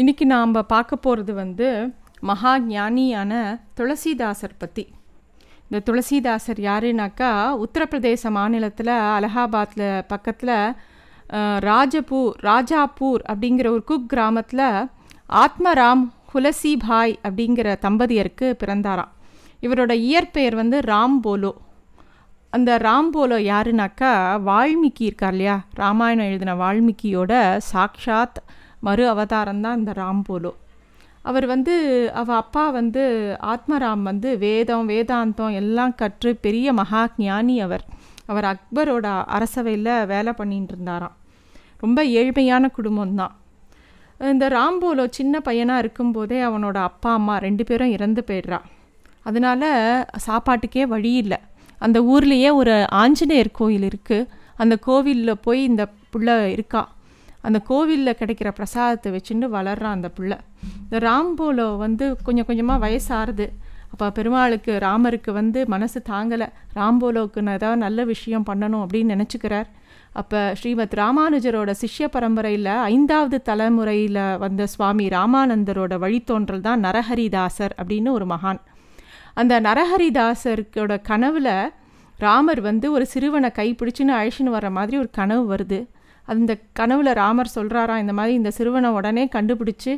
இன்னைக்கு நாம் பார்க்க போகிறது வந்து மகா ஞானியான துளசிதாசர் பற்றி இந்த துளசிதாசர் யாருனாக்கா உத்தரப்பிரதேச மாநிலத்தில் அலகாபாத்தில் பக்கத்தில் ராஜபூர் ராஜாப்பூர் அப்படிங்கிற ஒரு குக் கிராமத்தில் ஆத்மராம் குலசி பாய் அப்படிங்கிற தம்பதியருக்கு பிறந்தாராம். இவரோட இயற்பெயர் வந்து ராம் போலோ அந்த ராம்போலோ யாருனாக்கா வால்மீகி இருக்கார் இல்லையா? ராமாயணம் எழுதின வால்மீகியோட சாக்ஷாத் மறு அவதாரம் தான் இந்த ராம்போலோ. அவர் வந்து அவள் அப்பா வந்து ஆத்மராம் வந்து வேதம் வேதாந்தம் எல்லாம் கற்று பெரிய மகா ஞானி அவர். அவர் அக்பரோட அரசவையில் வேலை பண்ணிட்டு இருந்தாராம். ரொம்ப ஏழ்மையான குடும்பம்தான் இந்த ராம்போலோ சின்ன பையனாக இருக்கும்போதே அவனோட அப்பா அம்மா ரெண்டு பேரும் இறந்து போயிடுறான். அதனால் சாப்பாட்டுக்கே வழி இல்லை. அந்த ஊர்லேயே ஒரு ஆஞ்சநேயர் கோயில் இருக்குது அந்த கோவிலில் போய் இந்த புள்ள இருக்கா. அந்த கோவிலில் கிடைக்கிற பிரசாதத்தை வச்சுட்டு வளர்றான் அந்த பிள்ளை. இந்த ராம்போலோ வந்து கொஞ்சம் கொஞ்சமாக வயசாகுது அப்போ பெருமாளுக்கு ராமருக்கு வந்து மனசு தாங்கலை. ராம்போலோவுக்கு ஏதாவது நல்ல விஷயம் பண்ணணும் அப்படின்னு நினச்சிக்கிறார். அப்போ ஸ்ரீமத் ராமானுஜரோட சிஷ்ய பரம்பரையில் ஐந்தாவது தலைமுறையில் வந்த சுவாமி ராமானந்தரோட வழித்தோன்றல் தான் நரஹரிதாசர் அப்படின்னு ஒரு மகான். அந்த நரஹரிதாசருக்கோட கனவில் ராமர் வந்து ஒரு சிறுவனை கைப்பிடிச்சின்னு அழிச்சின்னு வர மாதிரி ஒரு கனவு வருது. அந்த கனவில் ராமர் சொல்கிறாராம் இந்த மாதிரி இந்த சிறுவனை உடனே கண்டுபிடிச்சி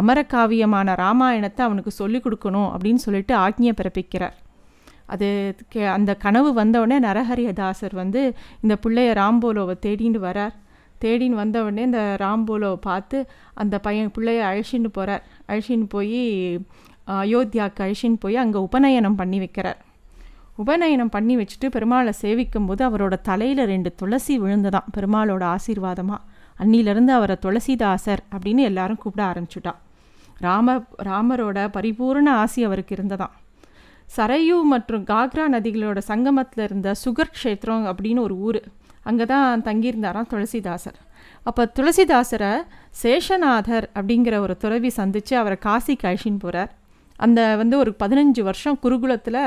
அமரகாவியமான ராமாயணத்தை அவனுக்கு சொல்லிக் கொடுக்கணும் அப்படின்னு சொல்லிட்டு ஆக்ஞை பிறப்பிக்கிறார். அது அந்த கனவு வந்தவுடனே நரஹரியதாசர் வந்து இந்த பிள்ளைய ராம்போலோவை தேடின்னு வரார். தேடின்னு வந்தவுடனே இந்த ராம்போலோவை பார்த்து அந்த பையன் பிள்ளைய அழைச்சின்னு போகிறார் அழிச்சின்னு போய் அயோத்தியாவுக்கு அழிச்சின்னு போய் அங்கே உபநயனம் பண்ணி வைக்கிறார். உபநயனம் பண்ணி வச்சுட்டு பெருமாளை சேவிக்கும் போது அவரோட தலையில் ரெண்டு துளசி விழுந்ததான் பெருமாளோட ஆசீர்வாதமாக அன்னிலிருந்து அவரை துளசிதாசர் அப்படின்னு எல்லாரும் கூப்பிட ஆரம்பிச்சுட்டான். ராம ராமரோட பரிபூர்ண ஆசி அவருக்கு இருந்ததாம். சரையு மற்றும் காக்ரா நதிகளோட சங்கமத்தில் இருந்த சுகர் க்ஷேத்திரம் அப்படின்னு ஒரு ஊர். அங்கே தான் தங்கியிருந்தாராம் துளசிதாசர். அப்போ துளசிதாசரை சேஷநாதர் அப்படிங்கிற ஒரு துறவி சந்தித்து அவரை காசிக்கு அழிச்சின்னு போகிறார் அந்த வந்து ஒரு பதினஞ்சு வருஷம் குருகுலத்தில்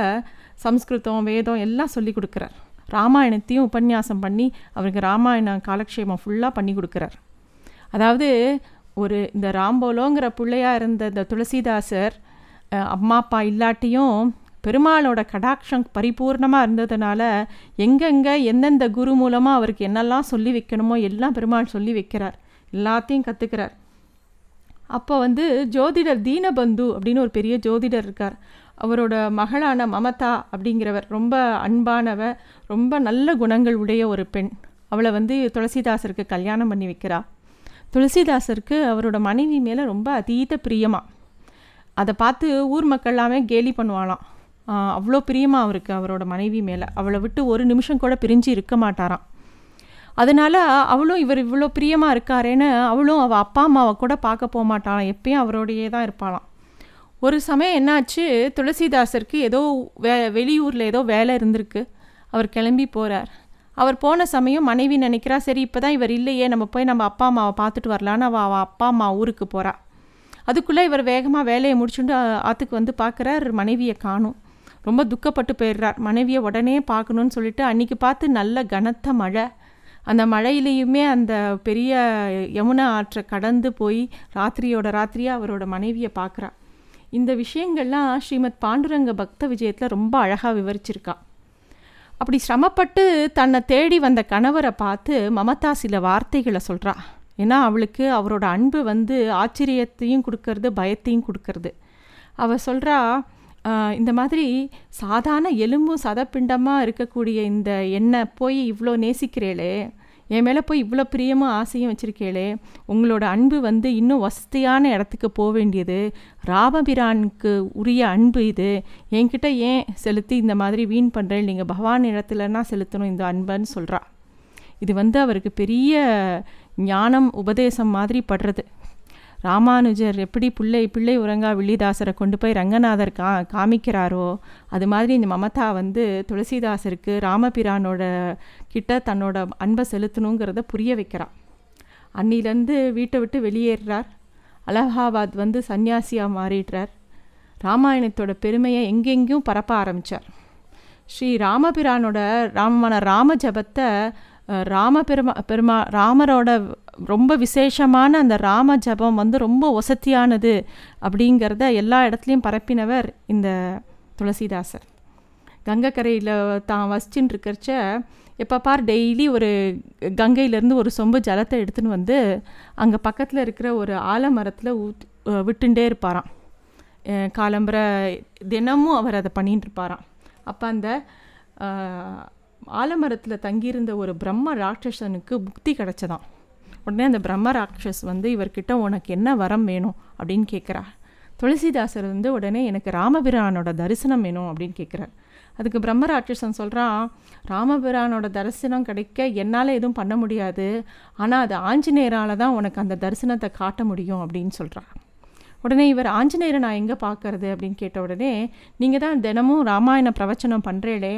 சம்ஸ்கிருதம் வேதம் எல்லாம் சொல்லி கொடுக்குறார். ராமாயணத்தையும் உபன்யாசம் பண்ணி அவருக்கு ராமாயண காலக்ஷேமம் ஃபுல்லாக பண்ணி கொடுக்குறார். அதாவது ஒரு இந்த ராம்போலோங்கிற பிள்ளையாக இருந்த இந்த துளசிதாசர் அம்மா அப்பா இல்லாட்டியும் பெருமாளோட கடாட்சம் பரிபூர்ணமாக இருந்ததுனால எங்கெங்கே எந்தெந்த குரு மூலமாக அவருக்கு என்னெல்லாம் சொல்லி வைக்கணுமோ எல்லாம் பெருமாள் சொல்லி வைக்கிறார். எல்லாத்தையும் கற்றுக்கிறார் அப்போ வந்து ஜோதிடர் தீனபந்து அப்படின்னு ஒரு பெரிய ஜோதிடர் இருக்கார். அவரோட மகளான மமதா அப்படிங்கிறவர் ரொம்ப அன்பானவ ரொம்ப நல்ல குணங்கள் உடைய ஒரு பெண். அவளை வந்து துளசிதாசருக்கு கல்யாணம் பண்ணி வைக்கிறா. துளசிதாசருக்கு அவரோட மனைவி மேலே ரொம்ப அதீத பிரியமாக அதை பார்த்து ஊர் மக்கள் எல்லாமே கேலி பண்ணுவாளாம். அவ்வளோ பிரியமாக அவருக்கு அவரோட மனைவி மேலே. அவளை விட்டு ஒரு நிமிஷம் கூட பிரிஞ்சு இருக்க மாட்டாராம். அதனால் அவளும் இவர் இவ்வளோ பிரியமாக இருக்காரேன்னு அவளும் அவள் அப்பா அம்மாவை கூட பார்க்க போக மாட்டாளாம். எப்பயும் அவரோடையே தான் இருப்பாளாம். ஒரு சமயம் என்னாச்சு? துளசிதாசருக்கு ஏதோ வே வெளியூரில் ஏதோ வேலை இருந்திருக்கு. அவர் கிளம்பி போகிறார் அவர் போன சமயம் மனைவி நினைக்கிறா சரி இப்போ தான் இவர் இல்லையே நம்ம போய் நம்ம அப்பா அம்மாவை பார்த்துட்டு வரலான்னு அவள் அவள் அப்பா அம்மா ஊருக்கு போகிறா அதுக்குள்ளே இவர் வேகமாக வேலையை முடிச்சுட்டு ஆற்றுக்கு வந்து பார்க்குறார். மனைவியை காணும். ரொம்ப துக்கப்பட்டு போயிடுறார். மனைவியை உடனே பார்க்கணுன்னு சொல்லிட்டு அன்றைக்கி பார்த்து நல்ல கனத்த மழை. அந்த மழையிலையுமே அந்த பெரிய யமுனா ஆற்றை கடந்து போய் ராத்திரியோட ராத்திரியாக அவரோட மனைவியை பார்க்குறா. இந்த விஷயங்கள்லாம் ஸ்ரீமத் பாண்டுரங்க பக்த விஜயத்தில் ரொம்ப அழகாக விவரிச்சிருக்கா. அப்படி சிரமப்பட்டு தன்னை தேடி வந்த கணவரை பார்த்து மமதா சில வார்த்தைகளை சொல்கிறா ஏன்னா அவளுக்கு அவரோட அன்பு வந்து ஆச்சரியத்தையும் கொடுக்கறது பயத்தையும் கொடுக்கறது. அவள் சொல்கிறா இந்த மாதிரி சாதாரண எலும்பும் சதப்பிண்டமாக இருக்கக்கூடிய இந்த எண்ணெய் போய் இவ்வளோ நேசிக்கிறேளே என் மேலே போய் இவ்வளோ பிரியமும் ஆசையும் வச்சுருக்கேளே உங்களோட அன்பு வந்து இன்னும் வசதியான இடத்துக்கு போக வேண்டியது ராமபிரானுக்கு உரிய அன்பு இது. என்கிட்ட ஏன் செலுத்தி இந்த மாதிரி வீண் பண்ணுறேன் நீங்கள் பகவான் இடத்துலன்னா செலுத்தணும் இந்த அன்புன்னு சொல்கிறா இது வந்து அவருக்கு பெரிய ஞானம் உபதேசம் மாதிரி படுறது. ராமானுஜர் எப்படி பிள்ளை பிள்ளை உறங்கா வில்லிதாசரை கொண்டு போய் ரங்கநாதர் கா காமிக்கிறாரோ அது மாதிரி இந்த மமதா வந்து துளசிதாசருக்கு ராமபிரானோட கிட்ட தன்னோட அன்பை செலுத்தணுங்கிறத புரிய வைக்கிறான் அன்னிலேருந்து வீட்டை விட்டு வெளியேறுறார் அலகாபாத் வந்து சன்னியாசியாக மாறிடுறார். ராமாயணத்தோட பெருமையை எங்கெங்கேயும் பரப்ப ஆரம்பித்தார் ஸ்ரீ ராமபிரானோட ராமமான ராம ஜபத்தை ராம பெருமா பெருமா ராமரோட ரொம்ப விசேஷமான அந்த ராம ஜபம் வந்து ரொம்ப ஒசத்தியானது அப்படிங்கிறத எல்லா இடத்துலையும் பரப்பினவர் இந்த துளசிதாசர். கங்கைக்கரையில் தான் வசிச்சுன்னு இருக்கிறச்ச எப்போ பார் டெய்லி ஒரு கங்கையிலேருந்து ஒரு சொம்பு ஜலத்தை எடுத்துன்னு வந்து அங்கே பக்கத்தில் இருக்கிற ஒரு ஆலமரத்தில் ஊத் விட்டுண்டே இருப்பாராம். அஹ் காலம்பர தினமும் அவர் அதை பண்ணிட்டு இருப்பாராம். அப்போ அந்த ஆலமரத்தில் தங்கியிருந்த ஒரு பிரம்ம ராட்சசனுக்கு புக்தி கிடச்சதாம். உடனே அந்த பிரம்ம ராட்சஸ் வந்து இவர்கிட்ட உனக்கு என்ன வரம் வேணும்? அப்படின்னு கேட்குறா துளசிதாசர் வந்து உடனே எனக்கு ராமபிரானோட தரிசனம் வேணும் அப்படின்னு கேட்குறார். அதுக்கு பிரம்ம ராட்சசன் சொல்கிறான் ராமபிரானோட தரிசனம் கிடைக்க என்னால் எதுவும் பண்ண முடியாது. ஆனால் அது ஆஞ்சநேயரால் தான் உனக்கு அந்த தரிசனத்தை காட்ட முடியும் அப்படின்னு சொல்கிறான் உடனே இவர் ஆஞ்சநேயரை நான் எங்கே பார்க்கறது? அப்படின்னு கேட்ட உடனே நீங்கள் தான் தினமும் ராமாயண பிரவச்சனம் பண்ணுறேளே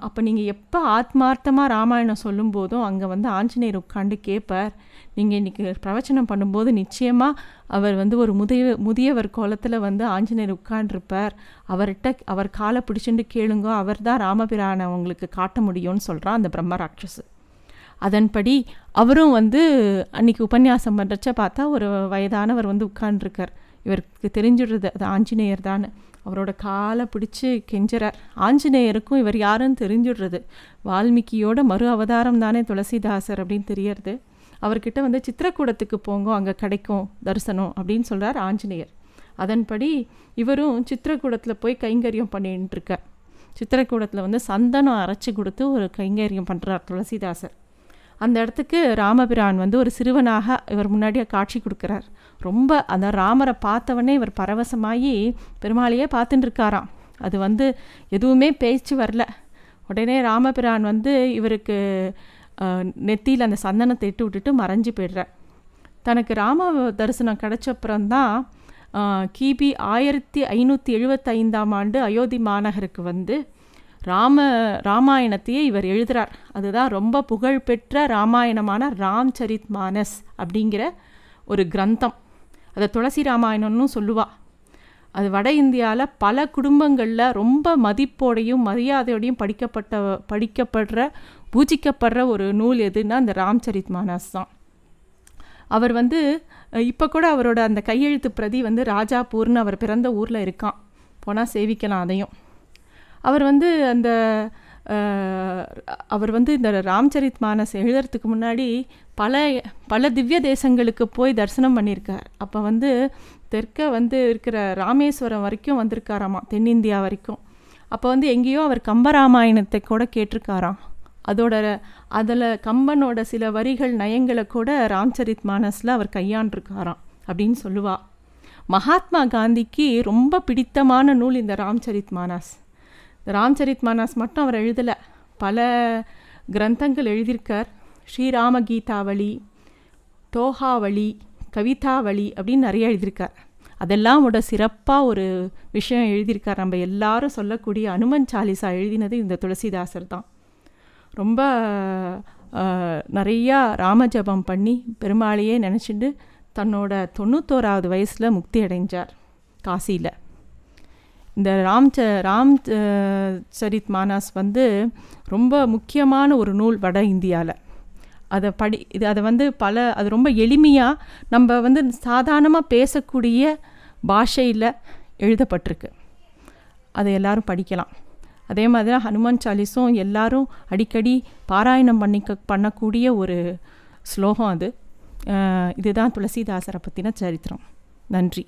அப்போ நீங்கள் எப்போ ஆத்மார்த்தமாக ராமாயணம் சொல்லும்போதும் அங்கே வந்து ஆஞ்சநேயர் உட்காந்து கேட்பார் நீங்கள் இன்றைக்கி பிரவச்சனம் பண்ணும்போது நிச்சயமாக அவர் வந்து ஒரு முதிய முதியவர் கோலத்தில் வந்து ஆஞ்சநேயர் உட்காண்டிருப்பார் அவர்கிட்ட அவர் காலை பிடிச்சிட்டு கேளுங்க அவர் தான் ராமபிரானை உங்களுக்கு காட்ட முடியும்னு சொல்கிறான் அந்த பிரம்ம ராட்சஸு அதன்படி அவரும் வந்து அன்றைக்கி உபன்யாசம் பண்ணுறச்ச பார்த்தா ஒரு வயதானவர் வந்து உட்காண்டிருக்கார் இவருக்கு தெரிஞ்சிடுறது அது ஆஞ்சநேயர் தான். அவரோட காலை பிடிச்சி கெஞ்சுறார். ஆஞ்சநேயருக்கும் இவர் யாருன்னு தெரிஞ்சிடுறது. வால்மீகியோட மறு அவதாரம் தானே துளசிதாசர் அப்படின்னு தெரியறது. அவர்கிட்ட வந்து சித்திரக்கூடத்துக்கு போங்க அங்கே கிடைக்கும் தரிசனம் அப்படின்னு சொல்கிறார் ஆஞ்சநேயர். அதன்படி இவரும் சித்திரக்கூடத்தில் போய் கைங்கரியம் பண்ணிட்டுருக்கார் சித்திரக்கூடத்தில் வந்து சந்தனம் அரைச்சி கொடுத்து ஒரு கைங்கரியம் பண்ணுறார் துளசிதாசர். அந்த இடத்துக்கு ராமபிரான் வந்து ஒரு சிறுவனாக இவர் முன்னாடியே காட்சி கொடுக்குறார். ரொம்ப அந்த ராமரை பார்த்தவொடனே இவர் பரவசமாகி பெருமாளையே பார்த்துட்டு இருக்காராம் அது வந்து எதுவுமே பேச்சு வரல. உடனே ராமபிரான் வந்து இவருக்கு நெத்தியில் அந்த சந்தனத்தை இட்டு விட்டுட்டு மறைஞ்சு போயிடுறார். தனக்கு ராம தரிசனம் கிடைச்சப்புறம்தான் கிபி ஆயிரத்தி ஐநூற்றி எழுபத்தைந்தாம் ஆண்டு அயோத்தி மாநகருக்கு வந்து ராம ராமாயணத்தையே இவர் எழுதுகிறார் அதுதான் ரொம்ப புகழ்பெற்ற ராமாயணமான ராம் சரித் மானஸ் அப்படிங்கிற ஒரு கிரந்தம். அதை துளசி ராமாயணம்னு சொல்லுவா. அது வட இந்தியாவில் பல குடும்பங்களில் ரொம்ப மதிப்போடையும் மரியாதையோடையும் படிக்கப்பட்ட படிக்கப்படுற பூஜிக்கப்படுற ஒரு நூல் எதுன்னா அந்த ராம்சரித் மானஸ் தான். அவர் வந்து இப்போ கூட அவரோட அந்த கையெழுத்து பிரதி வந்து ராஜாபூர்னு அவர் பிறந்த ஊரில் இருக்கான். போனால் சேவிக்கலாம் அதையும். அவர் வந்து அந்த அவர் வந்து இந்த ராம்சரித் மானஸ் எழுதுறதுக்கு முன்னாடி பல பல திவ்ய தேசங்களுக்கு போய் தரிசனம் பண்ணியிருக்கார். அப்போ வந்து தெற்க வந்து இருக்கிற ராமேஸ்வரம் வரைக்கும் வந்திருக்காராமா தென்னிந்தியா வரைக்கும். அப்போ வந்து எங்கேயோ அவர் கம்பராமாயணத்தை கூட கேட்டிருக்காராம். அதோட அதில் கம்பனோட சில வரிகள் நயங்களை கூட ராம்சரித் மானஸில் அவர் கையாண்டிருக்காராம் அப்படின்னு சொல்லுவா. மகாத்மா காந்திக்கு ரொம்ப பிடித்தமான நூல் இந்த ராம்சரித் மானஸ். ராம்சரித் மானஸ் மட்டும் அவர் எழுதலை. பல கிரந்தங்கள் எழுதியிருக்கார். ஸ்ரீராம கீதாவளி தோஹாவளி கவிதாவளி அப்படின்னு நிறைய எழுதியிருக்கார். அதெல்லாம் விட சிறப்பாக ஒரு விஷயம் எழுதியிருக்கார். நம்ம எல்லாரும் சொல்லக்கூடிய அனுமன் சாலிசா எழுதினது இந்த துளசிதாசர் தான். ரொம்ப நிறையா ராமஜபம் பண்ணி பெருமாளையே நினச்சிட்டு தன்னோட தொண்ணூத்தோராவது வயசில் முக்தி அடைஞ்சார் காசியில். இந்த ராம் ச ராம் சரித் மானாஸ் வந்து ரொம்ப முக்கியமான ஒரு நூல் வட இந்தியாவில் அதை படி இது அதை வந்து பல அது ரொம்ப எளிமையாக நம்ம வந்து சாதாரணமாக பேசக்கூடிய பாஷையில் எழுதப்பட்டிருக்கு. அதை எல்லோரும் படிக்கலாம். அதே மாதிரி தான் ஹனுமான் சாலிஸும் எல்லாரும் அடிக்கடி பாராயணம் பண்ணிக்க பண்ணக்கூடிய ஒரு ஸ்லோகம் அது. இதுதான் துளசிதாசரை பற்றின சரித்திரம். நன்றி.